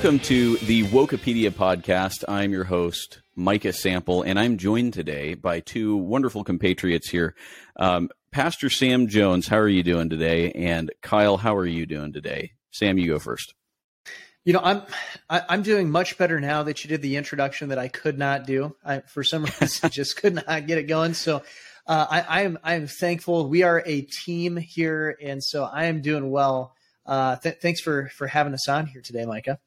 Welcome to the Wokepedia podcast. I'm your host, Micah Sample, and I'm joined today by two wonderful compatriots here. Um, Pastor Sam Jones, how are you doing today? And Kyle, how are you doing today? Sam, you go first. You know, I'm I, am i am doing much better now that you did the introduction that I could not do. I, for some reason, just could not get it going. So uh, I, I am I am thankful. We are a team here, and so I am doing well. Uh, th- thanks for for having us on here today, Micah.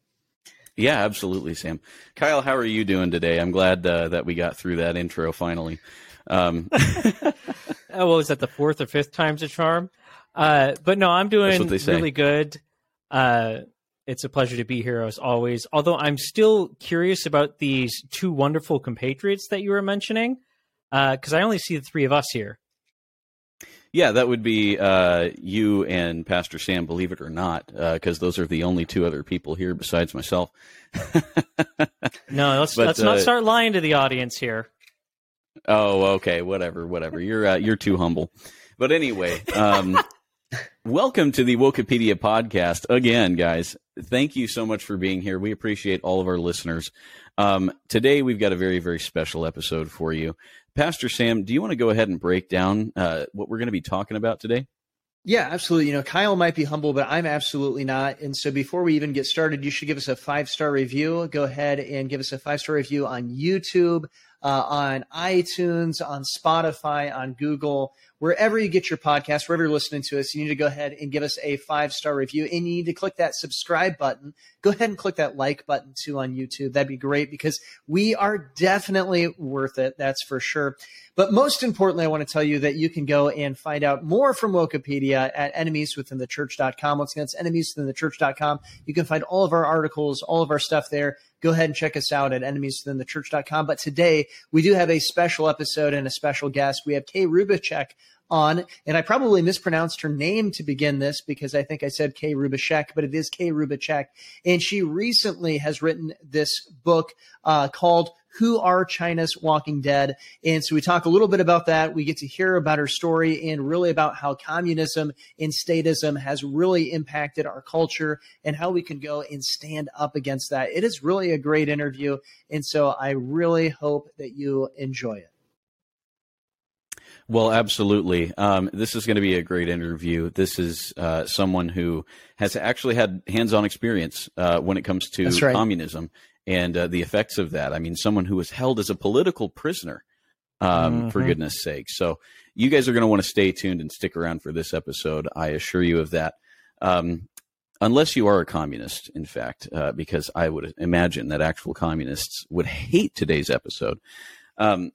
Yeah, absolutely, Sam. Kyle, how are you doing today? I'm glad uh, that we got through that intro finally. Um, oh, well, is that the fourth or fifth time's a charm? Uh, but no, I'm doing really good. Uh, it's a pleasure to be here as always. Although I'm still curious about these two wonderful compatriots that you were mentioning, because uh, I only see the three of us here. Yeah, that would be uh, you and Pastor Sam, believe it or not, because uh, those are the only two other people here besides myself. no, let's, but, let's not uh, start lying to the audience here. Oh, okay, whatever, whatever. You're uh, you're too humble. But anyway, um, welcome to the Wokepedia podcast again, guys. Thank you so much for being here. We appreciate all of our listeners. Um, today, we've got a very, very special episode for you. Pastor Sam, do you want to go ahead and break down uh, what we're going to be talking about today? Yeah, absolutely. You know, Kyle might be humble, but I'm absolutely not. And so before we even get started, you should give us a five star review. Go ahead and give us a five star review on YouTube, uh, on iTunes, on Spotify, on Google wherever you get your podcast, wherever you're listening to us, you need to go ahead and give us a five star review. And you need to click that subscribe button. Go ahead and click that like button too on YouTube. That'd be great because we are definitely worth it. That's for sure. But most importantly, I want to tell you that you can go and find out more from Wokepedia at enemieswithinthechurch.com. Once again, it's enemieswithinthechurch.com. You can find all of our articles, all of our stuff there go ahead and check us out at enemieswithinthechurch.com. But today we do have a special episode and a special guest. We have Kay Rubacek on, and I probably mispronounced her name to begin this because I think I said Kay Rubacek, but it is Kay Rubacek. And she recently has written this book uh, called who are China's Walking Dead? And so we talk a little bit about that. We get to hear about her story and really about how communism and statism has really impacted our culture and how we can go and stand up against that. It is really a great interview. And so I really hope that you enjoy it. Well, absolutely. Um, this is going to be a great interview. This is uh, someone who has actually had hands-on experience uh, when it comes to right. communism and uh, the effects of that. I mean, someone who was held as a political prisoner, um, mm-hmm. for goodness sake. So, you guys are going to want to stay tuned and stick around for this episode. I assure you of that. Um, unless you are a communist, in fact, uh, because I would imagine that actual communists would hate today's episode. Um,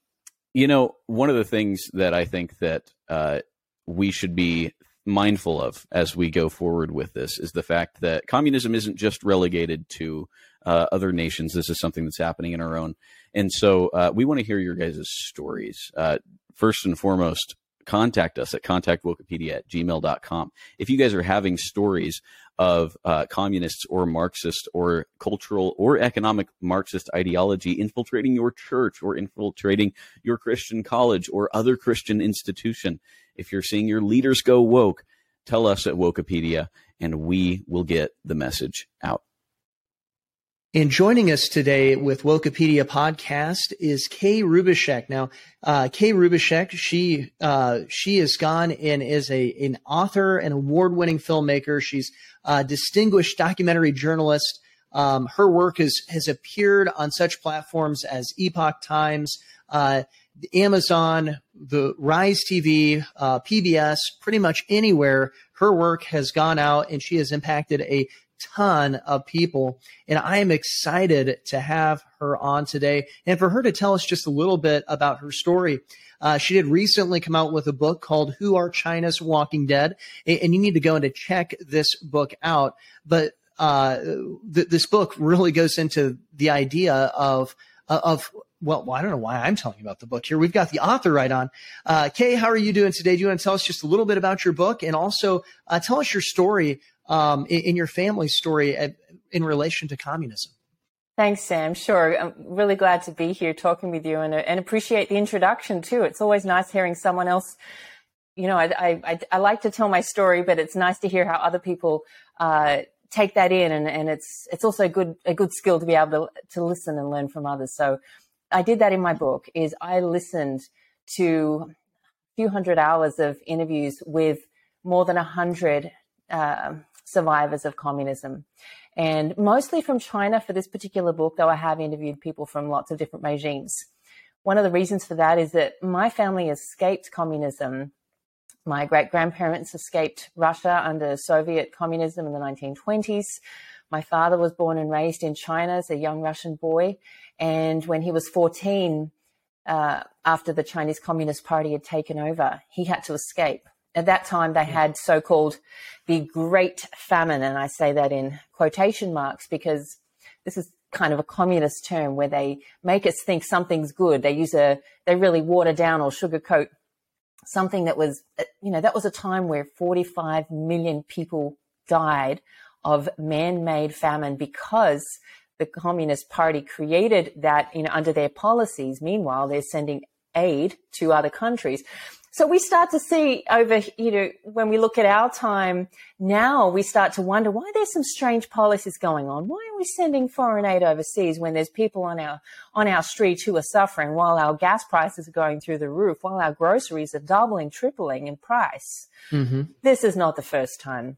you know, one of the things that I think that uh, we should be mindful of as we go forward with this is the fact that communism isn't just relegated to uh, other nations. This is something that's happening in our own. And so uh, we want to hear your guys' stories. Uh, first and foremost, contact us at contactwokepedia at gmail.com. If you guys are having stories of uh, communists or Marxist or cultural or economic Marxist ideology infiltrating your church or infiltrating your Christian college or other Christian institution, if you're seeing your leaders go woke, tell us at Wokepedia and we will get the message out. And joining us today with Wokepedia podcast is Kay Rubacek. Now, uh, Kay Rubacek, she uh, she has gone and is a an author and award winning filmmaker. She's a distinguished documentary journalist. Um, her work has has appeared on such platforms as Epoch Times, uh, Amazon, the Rise TV, uh, PBS, pretty much anywhere. Her work has gone out, and she has impacted a ton of people. And I am excited to have her on today and for her to tell us just a little bit about her story. Uh, she did recently come out with a book called Who Are China's Walking Dead? And you need to go and to check this book out. But uh, th- this book really goes into the idea of, uh, of well, I don't know why I'm telling you about the book here. We've got the author right on. Uh, Kay, how are you doing today? Do you want to tell us just a little bit about your book and also uh, tell us your story um, in, in, your family story at, in relation to communism. Thanks, Sam. Sure. I'm really glad to be here talking with you and, and appreciate the introduction too. It's always nice hearing someone else. You know, I, I, I like to tell my story, but it's nice to hear how other people uh, take that in, and, and it's it's also a good a good skill to be able to to listen and learn from others. So I did that in my book. Is I listened to a few hundred hours of interviews with more than a hundred uh, survivors of communism, and mostly from China for this particular book. Though I have interviewed people from lots of different regimes. One of the reasons for that is that my family escaped communism my great grandparents escaped Russia under Soviet communism in the 1920s. My father was born and raised in China as a young Russian boy. And when he was 14, uh, after the Chinese Communist Party had taken over, he had to escape. At that time, they had so called the Great Famine. And I say that in quotation marks because this is kind of a communist term where they make us think something's good. They use a, they really water down or sugarcoat something that was, uh, you know, that was a time where 45 million people died of man-made famine because the Communist Party created that, you know, under their policies. Meanwhile, they're sending aid to other countries. So we start to see over, you know, when we look at our time now, we start to wonder why there's some strange policies going on. Why are we sending foreign aid overseas when there's people on our on our streets who are suffering, while our gas prices are going through the roof, while our groceries are doubling, tripling in price? Mm-hmm. This is not the first time.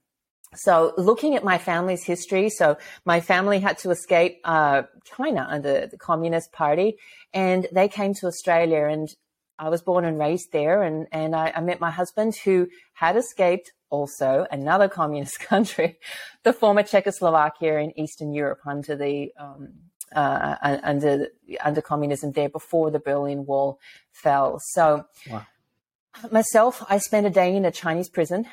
So looking at my family's history, so my family had to escape uh, China under the Communist Party, and they came to Australia. And I was born and raised there, and and I, I, met my husband who had escaped also another communist country, the former Czechoslovakia in Eastern Europe under the um, uh, under under communism there before the Berlin Wall fell. So. Wow. Myself, I spent a day in a Chinese prison.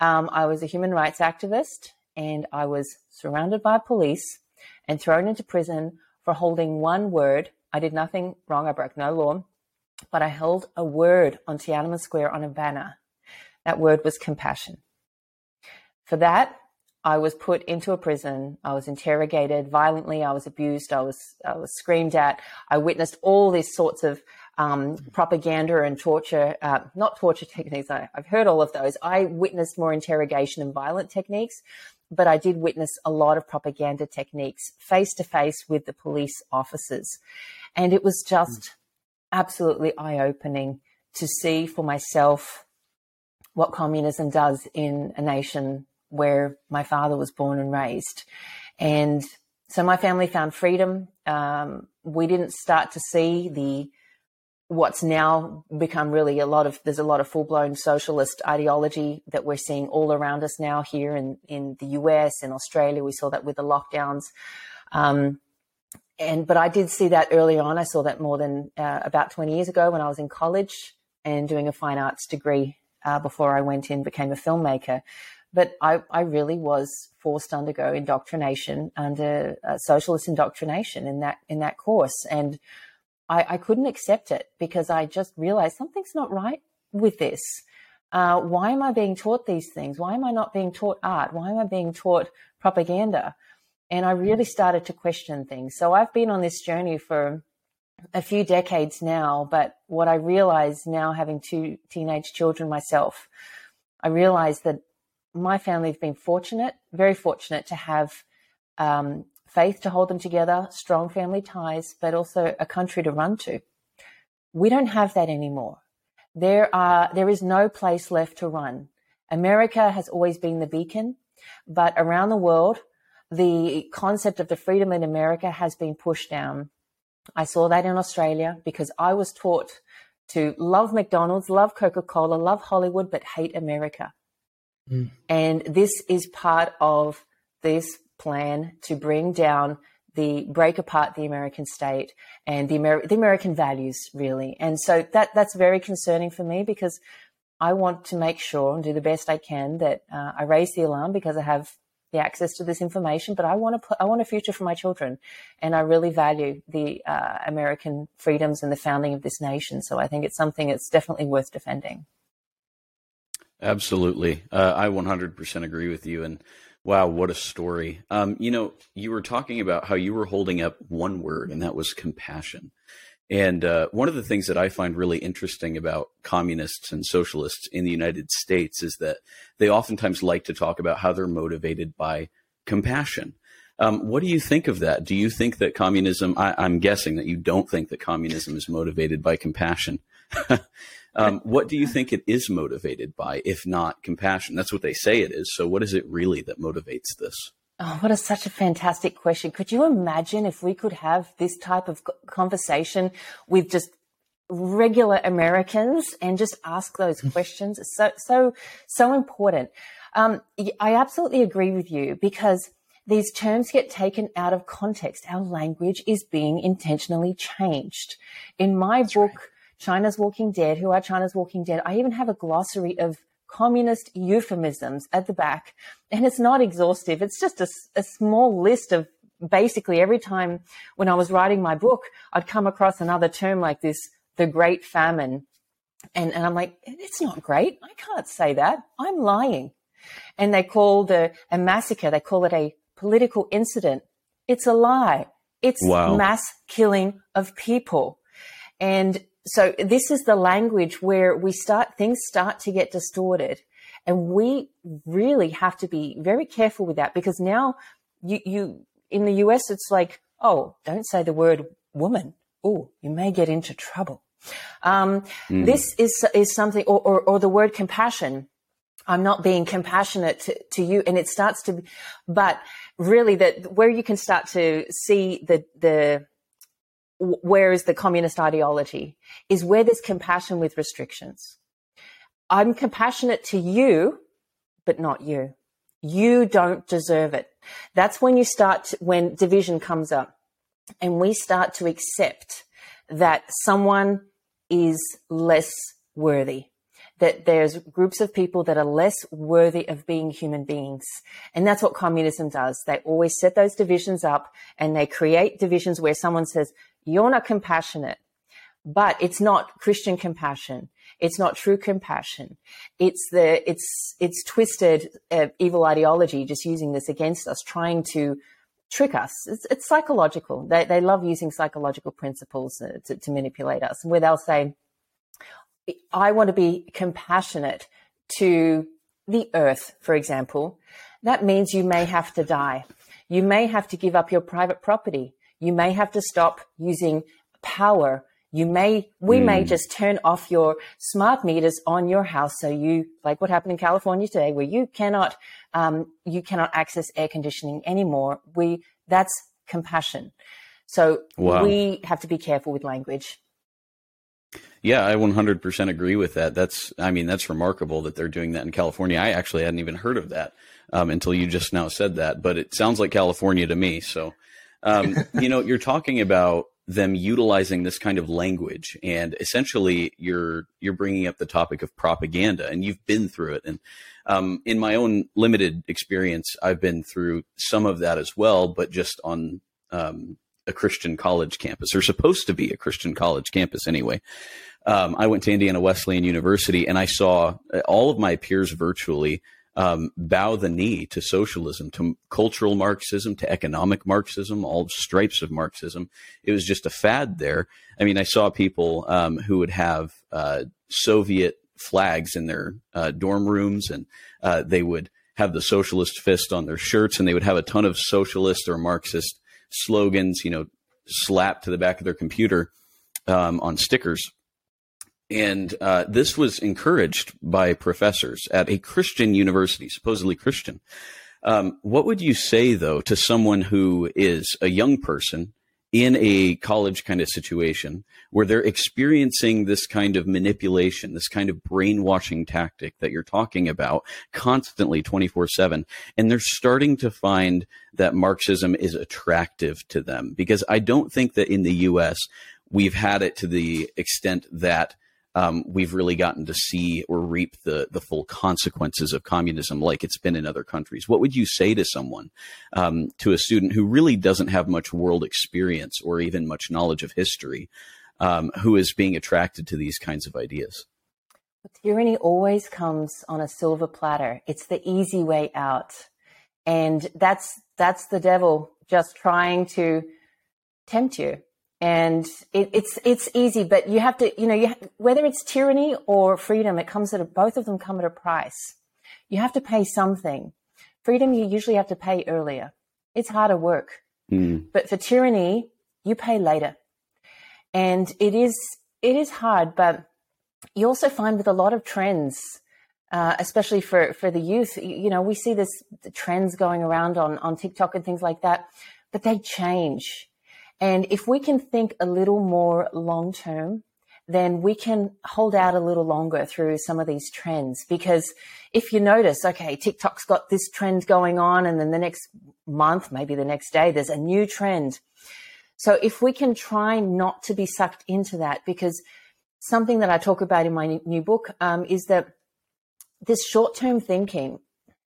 Um, I was a human rights activist, and I was surrounded by police and thrown into prison for holding one word. I did nothing wrong. I broke no law but I held a word on Tiananmen Square on a banner. That word was compassion. For that, I was put into a prison. I was interrogated violently. I was abused. I was, I was screamed at. I witnessed all these sorts of um, propaganda and torture, uh, not torture techniques. I, I've heard all of those. I witnessed more interrogation and violent techniques, but I did witness a lot of propaganda techniques face to face with the police officers. And it was just, mm absolutely eye opening to see for myself what communism does in a nation where my father was born and raised. And so my family found freedom. Um, we didn't start to see the what's now become really a lot of there's a lot of full-blown socialist ideology that we're seeing all around us now here in in the US in Australia we saw that with the lockdowns um, and but I did see that early on. I saw that more than uh, about 20 years ago when I was in college and doing a fine arts degree uh, before I went in became a filmmaker. But I, I really was forced to undergo indoctrination under uh, socialist indoctrination in that in that course, and I, I, couldn't accept it because I just realized something's not right with this. Uh, why am I being taught these things? Why am I not being taught art? Why am I being taught propaganda? And I really started to question things. So I've been on this journey for a few decades now, but what I realize now, having two teenage children myself, I realize that my family has been fortunate, very fortunate to have um, faith to hold them together, strong family ties, but also a country to run to. We don't have that anymore. There are there is no place left to run. America has always been the beacon, but around the world, the concept of the freedom in America has been pushed down. I saw that in Australia because I was taught to love McDonald's, love Coca Cola, love Hollywood, but hate America. Mm. And this is part of this plan to bring down the break apart the American state and the, Amer- the American values, really. And so that that's very concerning for me because I want to make sure and do the best I can that uh, I raise the alarm because I have the access to this information, but I want to put, I want a future for my children, and I really value the uh, American freedoms and the founding of this nation. So I think it's something that's definitely worth defending. Absolutely, uh, I 100% agree with you. And wow, what a story! Um, you know, you were talking about how you were holding up one word, and that was compassion. And uh, one of the things that I find really interesting about communists and socialists in the United States is that they oftentimes like to talk about how they're motivated by compassion. Um, what do you think of that? Do you think that communism? I, am guessing that you don't think that communism is motivated by compassion. um, what do you think it is motivated by, if not compassion? That's what they say it is. So, what is it really that motivates this? Oh, what a such a fantastic question. Could you imagine if we could have this type of conversation with just regular Americans and just ask those mm. questions? It's so, so, so important. Um, I absolutely agree with you because these terms get taken out of context. Our language is being intentionally changed. In my That's book, right. China's Walking Dead, Who Are China's Walking Dead, I even have a glossary of communist euphemisms at the back. And it's not exhaustive. It's just a, a small list of basically every time when I was writing my book, I'd come across another term like this, the Great Famine. And, and I'm like, it's not great. I can't say that. I'm lying. And they call the a massacre, they call it a political incident. It's a lie. It's wow. mass killing of people. And so this is the language where we start, things start to get distorted. And we really have to be very careful with that because now you, you, in the US, it's like, oh, don't say the word woman. Oh, you may get into trouble. Um, mm. This is, is something, or, or, or the word compassion. I'm not being compassionate to, to you. And it starts to, but really that where you can start to see the, the, where is the communist ideology is where there's compassion with restrictions. I'm compassionate to you, but not you. You don't deserve it. That's when you start, to, when division comes up and we start to accept that someone is less worthy that there's groups of people that are less worthy of being human beings. And that's what communism does. They always set those divisions up and they create divisions where someone says, you're not compassionate, but it's not Christian compassion. It's not true compassion. It's the, it's, it's twisted uh, evil ideology just using this against us, trying to trick us. It's, it's psychological. They, they love using psychological principles to, to manipulate us where they'll say, I want to be compassionate to the earth, for example, that means you may have to die. You may have to give up your private property. You may have to stop using power. You may, we mm. may hmm. just turn off your smart meters on your house. So you, like what happened in California today, where you cannot, um, you cannot access air conditioning anymore. We, that's compassion. So wow. we have to be careful with language. Yeah, I 100% agree with that. That's, I mean, that's remarkable that they're doing that in California. I actually hadn't even heard of that um, until you just now said that, but it sounds like California to me. So, um, you know, you're talking about them utilizing this kind of language, and essentially, you're you're bringing up the topic of propaganda, and you've been through it. And um, in my own limited experience, I've been through some of that as well, but just on um, a Christian college campus, or supposed to be a Christian college campus anyway um, I went to Indiana Wesleyan University and I saw uh, all of my peers virtually um, bow the knee to socialism, to cultural Marxism, to economic Marxism, all stripes of Marxism. It was just a fad there. I mean, I saw people um, who would have uh, Soviet flags in their uh, dorm rooms and uh, they would have the socialist fist on their shirts and they would have a ton of socialist or Marxist slogans, you know, slapped to the back of their computer um, on stickers and uh, this was encouraged by professors at a Christian university, supposedly Christian. Um, what would you say, though, to someone who is a young person in a college kind of situation where they're experiencing this kind of manipulation, this kind of brainwashing tactic that you're talking about constantly 24 7, and they're starting to find that Marxism is attractive to them? Because I don't think that in the US, we've had it to the extent that um, we've really gotten to see or reap the the full consequences of communism, like it's been in other countries. What would you say to someone, um, to a student who really doesn't have much world experience or even much knowledge of history, um, who is being attracted to these kinds of ideas? Tyranny always comes on a silver platter. It's the easy way out, and that's that's the devil just trying to tempt you and it, it's it's easy, but you have to, you know, you whether it's tyranny or freedom, it comes at a, both of them come at a price. You have to pay something freedom you usually have to pay earlier. It's harder work. Mm. But for tyranny, you pay later. And it is it is hard, but you also find with a lot of trends, uh, especially for, for the youth, you know, we see this the trends going around on, on TikTok and things like that, but they change. And if we can think a little more long term, then we can hold out a little longer through some of these trends. Because if you notice, okay, TikTok's got this trend going on, and then the next month, maybe the next day, there's a new trend. So if we can try not to be sucked into that, because something that I talk about in my new book um, is that this short-term thinking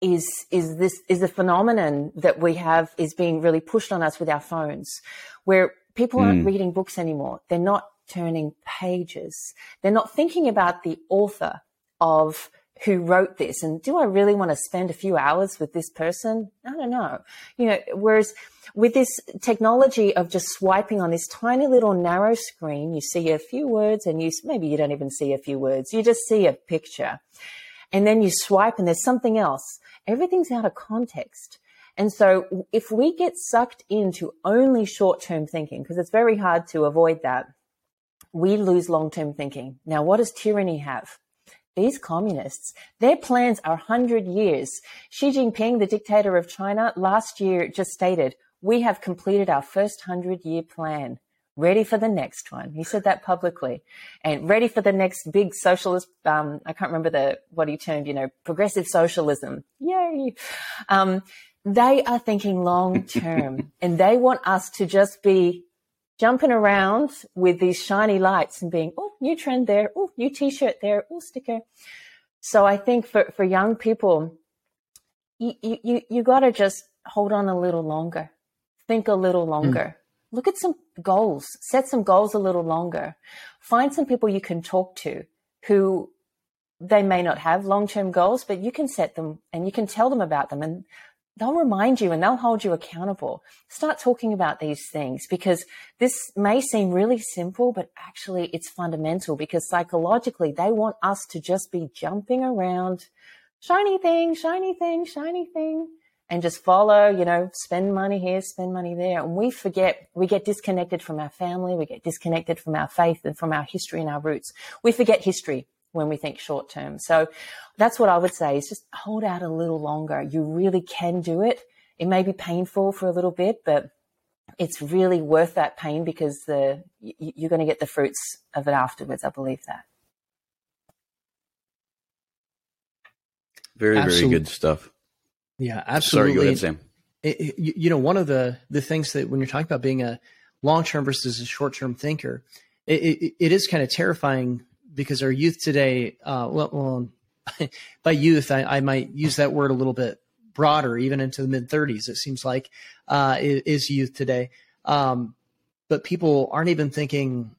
is is this is a phenomenon that we have is being really pushed on us with our phones, where people aren't mm. reading books anymore. They're not turning pages. They're not thinking about the author of who wrote this and do I really want to spend a few hours with this person? I don't know. You know, whereas with this technology of just swiping on this tiny little narrow screen, you see a few words and you maybe you don't even see a few words. You just see a picture. And then you swipe and there's something else. Everything's out of context. And so if we get sucked into only short-term thinking, because it's very hard to avoid that, we lose long-term thinking. Now, what does tyranny have? These communists, their plans are 100 years. Xi Jinping, the dictator of China, last year just stated, we have completed our first 100 year plan. Ready for the next one. He said that publicly and ready for the next big socialist. Um, I can't remember the, what he termed, you know, progressive socialism. Yay. Um, they are thinking long term and they want us to just be jumping around with these shiny lights and being, oh, new trend there, oh, new t-shirt there, oh, sticker. So I think for, for young people, you, you, you got to just hold on a little longer, think a little longer. Mm. Look at some goals, set some goals a little longer. Find some people you can talk to who they may not have long-term goals, but you can set them and you can tell them about them and they'll remind you and they'll hold you accountable. Start talking about these things because this may seem really simple, but actually it's fundamental because psychologically they want us to just be jumping around, shiny thing, shiny thing, shiny thing, and just follow, you know, spend money here, spend money there. And we forget, we get disconnected from our family, we get disconnected from our faith and from our history and our roots. We forget history when we think short term. So that's what I would say is just hold out a little longer. You really can do it. It may be painful for a little bit, but it's really worth that pain because the you're going to get the fruits of it afterwards. I believe that. Very, very good stuff. Yeah, absolutely. Sorry, go ahead, Sam. It, you know, one of the the things that when you're talking about being a long term versus a short term thinker, it, it, it is kind of terrifying because our youth today, uh, well, well by youth, I, I, might use that word a little bit broader, even into the mid 30s. It seems like uh, is youth today, um, but people aren't even thinking,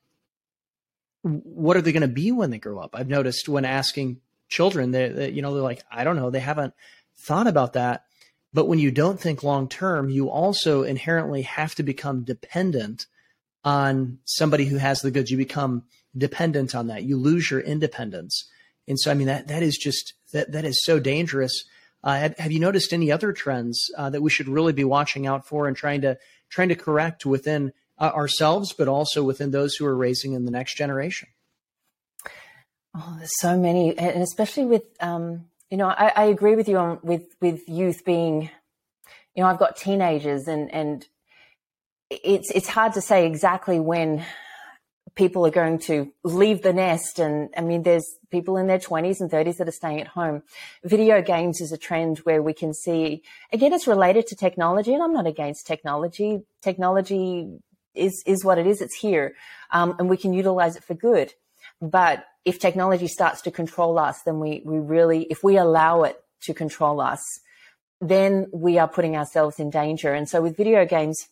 what are they going to be when they grow up? I've noticed when asking children, that you know, they're like, I don't know, they haven't thought about that. But when you don't think long term, you also inherently have to become dependent on somebody who has the goods. You become dependent on that. You lose your independence. And so, I mean, that, that is just, that, that is so dangerous. Uh, have, have, you noticed any other trends uh, that we should really be watching out for and trying to, trying to correct within uh, ourselves, but also within those who are raising in the next generation? Oh, there's so many, and especially with, um, you know, I, I agree with you on with with youth being, you know, I've got teenagers, and and it's it's hard to say exactly when people are going to leave the nest. And I mean, there's people in their 20s and 30s that are staying at home. Video games is a trend where we can see, again, it's related to technology, and I'm not against technology. Technology is, is what it is. It's here. Um, and we can utilize it for good. But if technology starts to control us, then we, we really, if we allow it to control us, then we are putting ourselves in danger. And so with video games,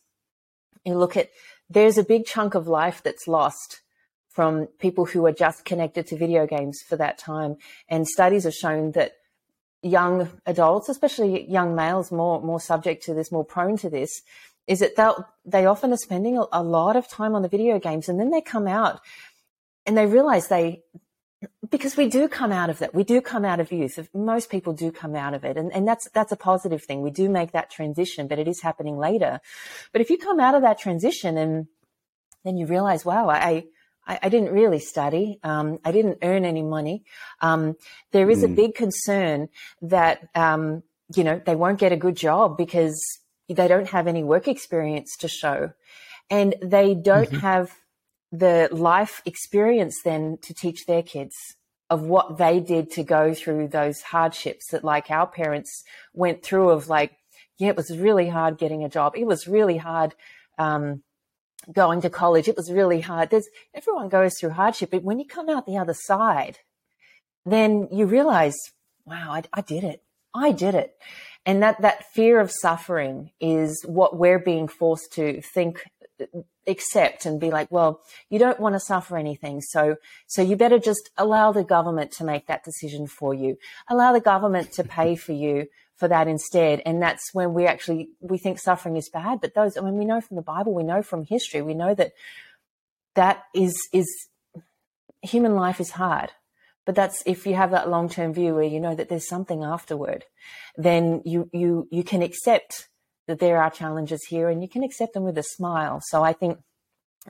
you look at there's a big chunk of life that's lost from people who are just connected to video games for that time. And studies have shown that young adults, especially young males, more more subject to this, more prone to this, is that they they often are spending a, a lot of time on the video games, and then they come out and they realize they because we do come out of that. We do come out of youth. Most people do come out of it. And, and that's, that's a positive thing. We do make that transition, but it is happening later. But if you come out of that transition and then you realize, wow, I, I, I didn't really study. Um, I didn't earn any money. Um, there is mm. a big concern that, um, you know, they won't get a good job because they don't have any work experience to show and they don't mm-hmm. have the life experience then to teach their kids of what they did to go through those hardships that like our parents went through of like yeah it was really hard getting a job. It was really hard um, going to college. It was really hard. There's everyone goes through hardship but when you come out the other side then you realize wow I, I did it. I did it. And that that fear of suffering is what we're being forced to think accept and be like, well, you don't want to suffer anything. So, so you better just allow the government to make that decision for you. Allow the government to pay for you for that instead. And that's when we actually, we think suffering is bad. But those, I mean, we know from the Bible, we know from history, we know that that is, is human life is hard. But that's if you have that long term view where you know that there's something afterward, then you, you, you can accept that there are challenges here and you can accept them with a smile. So I think,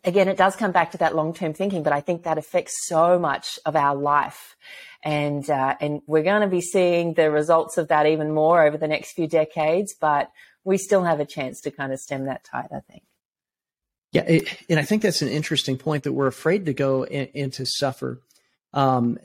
again, it does come back to that long term thinking, but I think that affects so much of our life. And, uh, and we're going to be seeing the results of that even more over the next few decades, but we still have a chance to kind of stem that tide, I think. Yeah, it, and I think that's an interesting point that we're afraid to go in, to suffer. Um,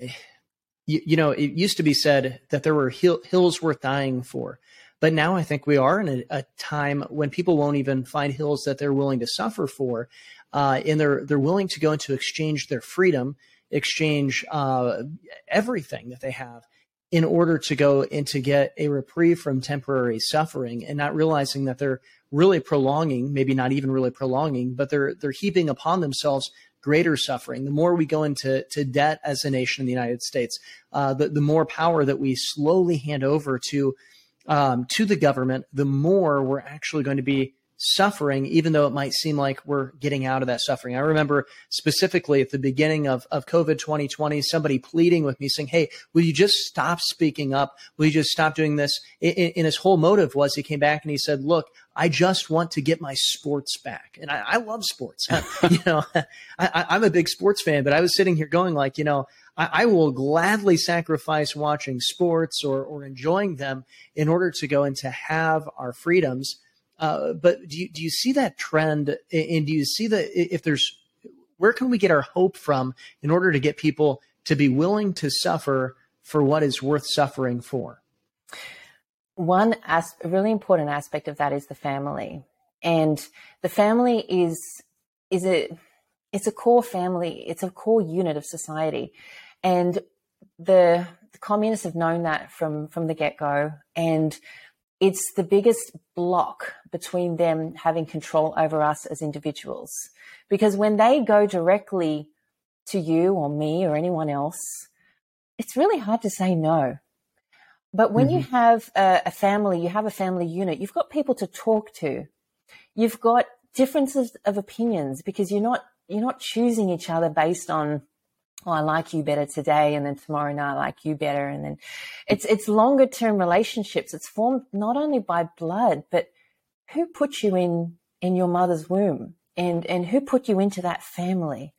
you, you, know, it used to be said that there were hill, hills worth dying for. But now I think we are in a, a time when people won't even find hills that they're willing to suffer for, uh, and they're they're willing to go into exchange their freedom, exchange uh, everything that they have in order to go and to get a reprieve from temporary suffering, and not realizing that they're really prolonging, maybe not even really prolonging, but they're they're heaping upon themselves greater suffering. The more we go into to debt as a nation in the United States, uh, the, the more power that we slowly hand over to um, to the government, the more we're actually going to be suffering, even though it might seem like we're getting out of that suffering. I remember specifically at the beginning of, of COVID 2020, somebody pleading with me saying, Hey, will you just stop speaking up? Will you just stop doing this? And his whole motive was he came back and he said, Look, I just want to get my sports back. And I, I love sports. you know, I, I'm a big sports fan, but I was sitting here going like, you know, I, I, will gladly sacrifice watching sports or, or enjoying them in order to go and to have our freedoms. Uh, but do you, do you see that trend? And do you see that if there's, where can we get our hope from in order to get people to be willing to suffer for what is worth suffering for? One as- really important aspect of that is the family. And the family is, is a, it's a core family. It's a core unit of society. And the, the communists have known that from, from the get go. And it's the biggest block between them having control over us as individuals. Because when they go directly to you or me or anyone else, it's really hard to say no. But when mm-hmm. you have a, a, family, you have a family unit, you've got people to talk to. You've got differences of opinions because you're not you're not choosing each other based on oh, I like you better today, and then tomorrow night I like you better, and then it's it's longer term relationships. It's formed not only by blood, but who put you in in your mother's womb, and and who put you into that family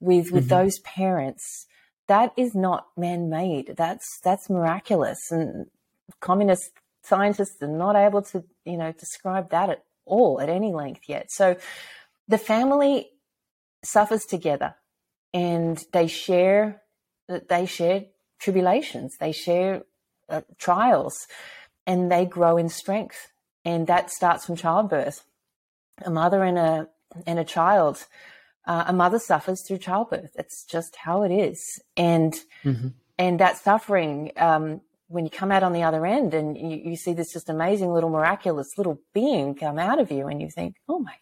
with with mm-hmm. those parents. That is not man made. That's that's miraculous, and communist scientists are not able to you know describe that at all at any length yet. So the family suffers together and they share they share tribulations, they share uh, trials, and they grow in strength. And that starts from childbirth. A mother and a and a child, uh, a mother suffers through childbirth. It's just how it is, and mm-hmm. and that suffering. Um, when you come out on the other end and you, you see this just amazing little miraculous little being come out of you, and you think, "Oh my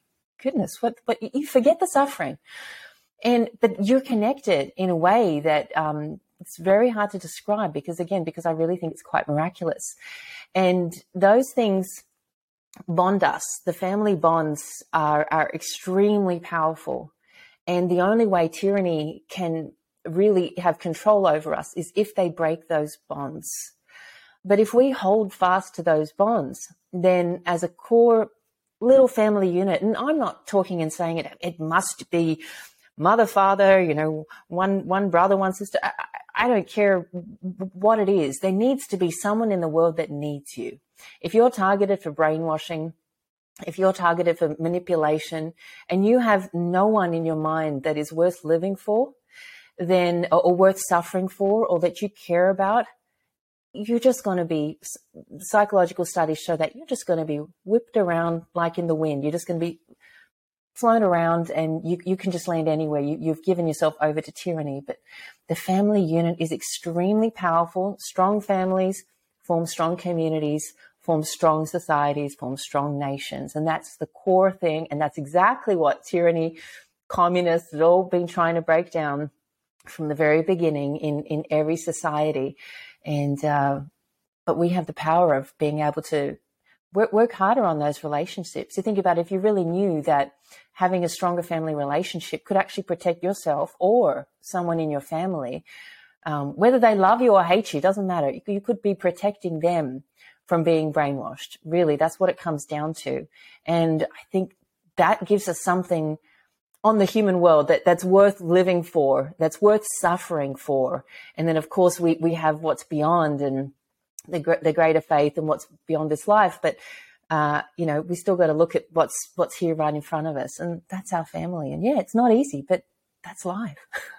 goodness, what?" But you forget the suffering and but you're connected in a way that um, it's very hard to describe because again because i really think it's quite miraculous and those things bond us the family bonds are, are extremely powerful and the only way tyranny can really have control over us is if they break those bonds. But if we hold fast to those bonds, then as a core little family unit, and I'm not talking and saying it, it must be mother, father, you know, one, one brother, one sister. I, I don't care what it is. There needs to be someone in the world that needs you. If you're targeted for brainwashing, if you're targeted for manipulation and you have no one in your mind that is worth living for, then, or, or worth suffering for, or that you care about, you're just going to be, psychological studies show that you're just going to be whipped around like in the wind. You're just going to be flown around and you, you can just land anywhere. You, you've given yourself over to tyranny. But the family unit is extremely powerful. Strong families form strong communities, form strong societies, form strong nations. And that's the core thing. And that's exactly what tyranny, communists have all been trying to break down from the very beginning in, in every society. And, uh, but we have the power of being able to work, work harder on those relationships. You think about if you really knew that having a stronger family relationship could actually protect yourself or someone in your family, um, whether they love you or hate you, doesn't matter. You, you could be protecting them from being brainwashed. Really, that's what it comes down to. And I think that gives us something on the human world that, that's worth living for, that's worth suffering for. And then, of course, we, we have what's beyond and the, the greater faith and what's beyond this life. But, uh, you know, we still got to look at what's, what's here right in front of us. And that's our family. And yeah, it's not easy, but that's life.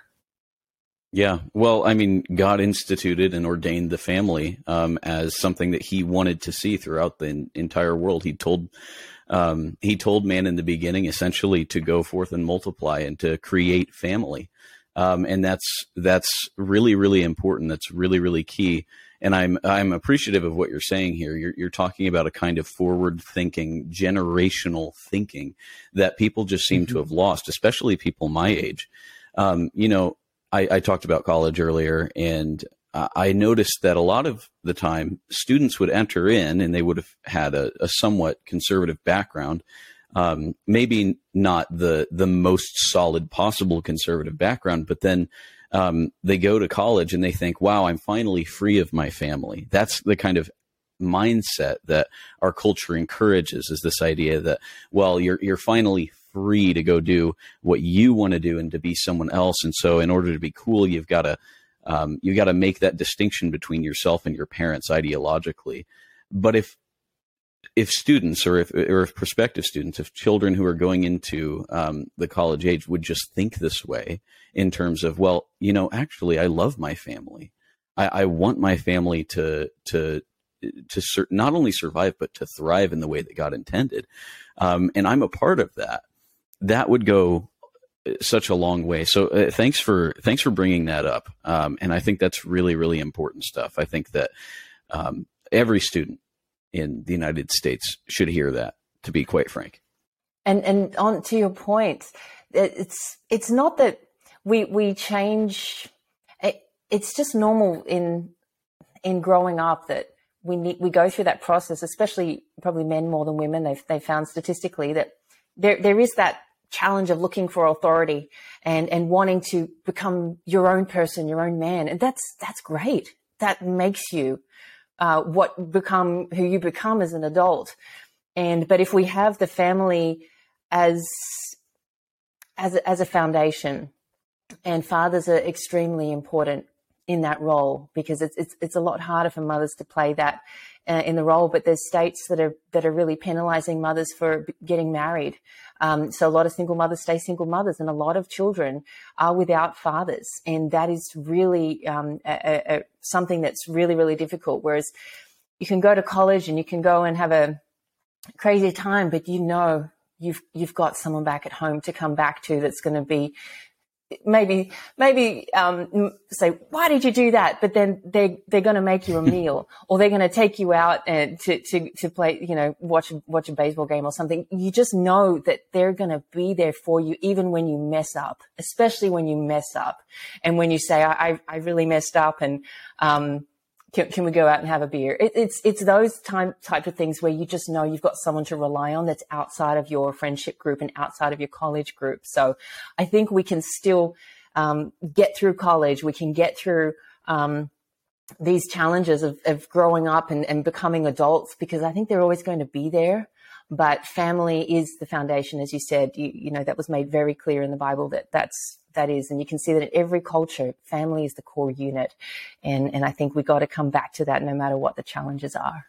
Yeah, well, I mean, God instituted and ordained the family um, as something that He wanted to see throughout the entire world. He told um, He told man in the beginning, essentially, to go forth and multiply and to create family, um, and that's that's really really important. That's really really key. And I'm I'm appreciative of what you're saying here. You're you're talking about a kind of forward thinking, generational thinking that people just seem mm-hmm. to have lost, especially people my age. Um, you know, I, I talked about college earlier, and I noticed that a lot of the time students would enter in and they would have had a, a somewhat conservative background, um, maybe not the the most solid possible conservative background, but then um, they go to college and they think, "Wow, I'm finally free of my family." That's the kind of mindset that our culture encourages is this idea that well you're you're finally free to go do what you want to do and to be someone else. And so, in order to be cool, you've got to um, you got to make that distinction between yourself and your parents ideologically. But if if students or if or if prospective students, if children who are going into um, the college age would just think this way in terms of, well, you know, actually, I love my family. I, I want my family to to to sur- not only survive but to thrive in the way that God intended, um, and I'm a part of that that would go uh, such a long way. So uh, thanks for thanks for bringing that up. Um, and I think that's really really important stuff. I think that um, every student in the United States should hear that. To be quite frank. And and on to your point, it's it's not that we we change. It, it's just normal in in growing up that we need we go through that process, especially probably men more than women. They've they found statistically that there there is that challenge of looking for authority and and wanting to become your own person, your own man, and that's that's great. That makes you uh, what become who you become as an adult. And but if we have the family as as as a foundation, and fathers are extremely important in that role because it's it's it's a lot harder for mothers to play that uh, in the role. But there's states that are that are really penalising mothers for getting married. Um, so a lot of single mothers stay single mothers, and a lot of children are without fathers, and that is really um, a, a, something that's really really difficult. Whereas you can go to college and you can go and have a crazy time, but you know you've you've got someone back at home to come back to that's going to be maybe maybe um, say why did you do that? But then they they're going to make you a meal or they're going to take you out and to, to to play you know watch watch a baseball game or something. You just know that they're going to be there for you even when you mess up especially when you mess up. And when you say i i really messed up and um can, can we go out and have a beer? It, it's it's those time type of things where you just know you've got someone to rely on that's outside of your friendship group and outside of your college group. So I think we can still um, get through college. We can get through um, these challenges of, of growing up and, and becoming adults because I think they're always going to be there. But family is the foundation, as you said. You, you know that was made very clear in the Bible that that's that is, and you can see that in every culture, family is the core unit, and and I think we got to come back to that no matter what the challenges are.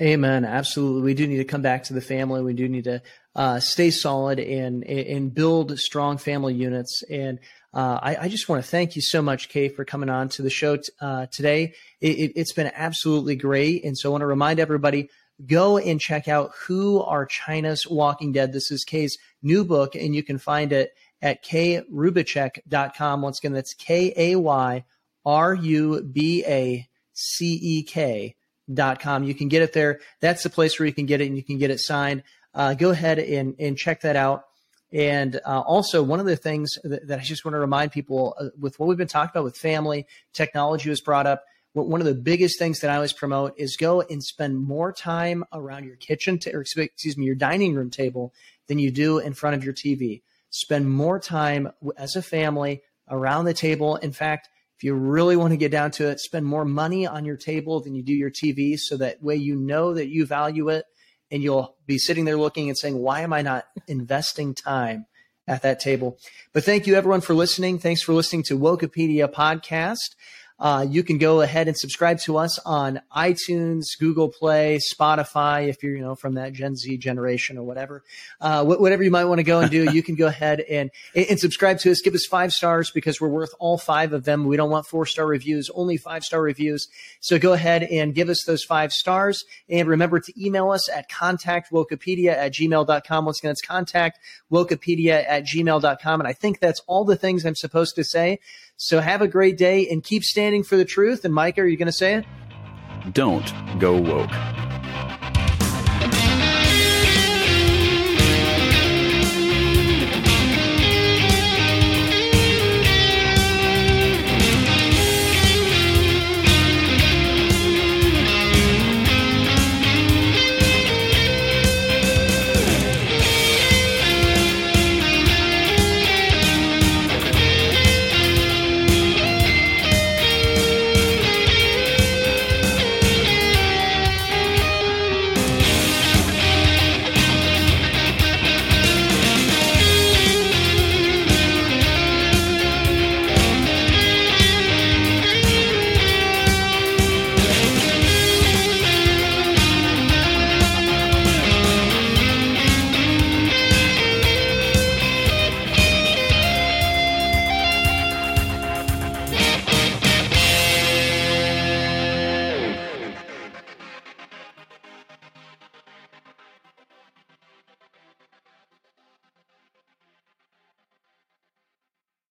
Amen. Absolutely. We do need to come back to the family. We do need to uh, stay solid and and build strong family units. And uh, I, I, just want to thank you so much, Kay, for coming on to the show t- uh, today. It, has it, been absolutely great. And so I want to remind everybody go and check out Who Are China's Walking Dead. This is Kay's new book, and you can find it at kayrubacek.com. Once again, that's K A Y R U B A C E K dot com. You can get it there. That's the place where you can get it and you can get it signed. Uh, go ahead and, and check that out. And uh, also, one of the things that, that, I just want to remind people uh, with what we've been talking about with family, technology was brought up. One of the biggest things that I always promote is go and spend more time around your kitchen, t- or excuse me, your dining room table than you do in front of your TV. Spend more time as a family around the table. In fact, if you really want to get down to it, spend more money on your table than you do your TV so that way you know that you value it and you'll be sitting there looking and saying, why am I not investing time at that table? But thank you everyone for listening. Thanks for listening to Wokepedia podcast. Uh, you can go ahead and subscribe to us on iTunes, Google Play, Spotify, if you're, you know, from that Gen Z generation or whatever. Uh, whatever you might want to go and do, you can go ahead and, and subscribe to us. Give us five stars because we're worth all five of them. We don't want four star reviews, only five star reviews. So go ahead and give us those five stars. And remember to email us at contactwokepedia at gmail.com. Once again, it's contact wokepedia at gmail.com. And I think that's all the things I'm supposed to say. So have a great day and keep standing for the truth. And Mike, are you going to say it? Don't go woke.